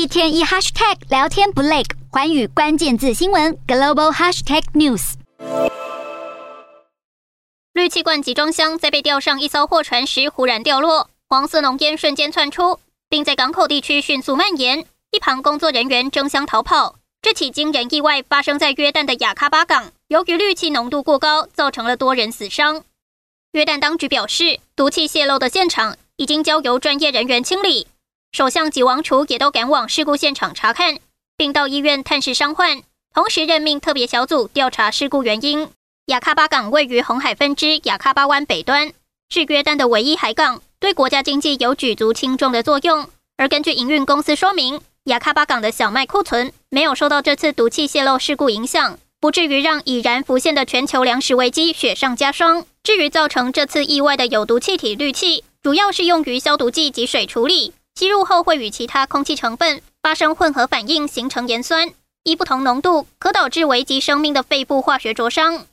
一天一 hashtag 聊天不累，环宇关键字新闻 global hashtag news。氯气罐集装箱在被吊上一艘货船时忽然掉落，黄色浓烟瞬间窜出，并在港口地区迅速蔓延。一旁工作人员争相逃跑。这起惊人意外发生在约旦的雅卡巴港，由于氯气浓度过高，造成了多人死伤。约旦当局表示，毒气泄漏的现场已经交由专业人员清理，首相及王储也都赶往事故现场查看，并到医院探视伤患，同时任命特别小组调查事故原因。雅卡巴港位于红海分支雅卡巴湾北端，是约旦的唯一海港，对国家经济有举足轻重的作用。而根据营运公司说明，雅卡巴港的小麦库存没有受到这次毒气泄漏事故影响，不至于让已然浮现的全球粮食危机雪上加霜。至于造成这次意外的有毒气体氯气，主要是用于消毒剂及水处理，吸入后会与其他空气成分发生混合反应，形成盐酸，依不同浓度可导致危及生命的肺部化学灼伤。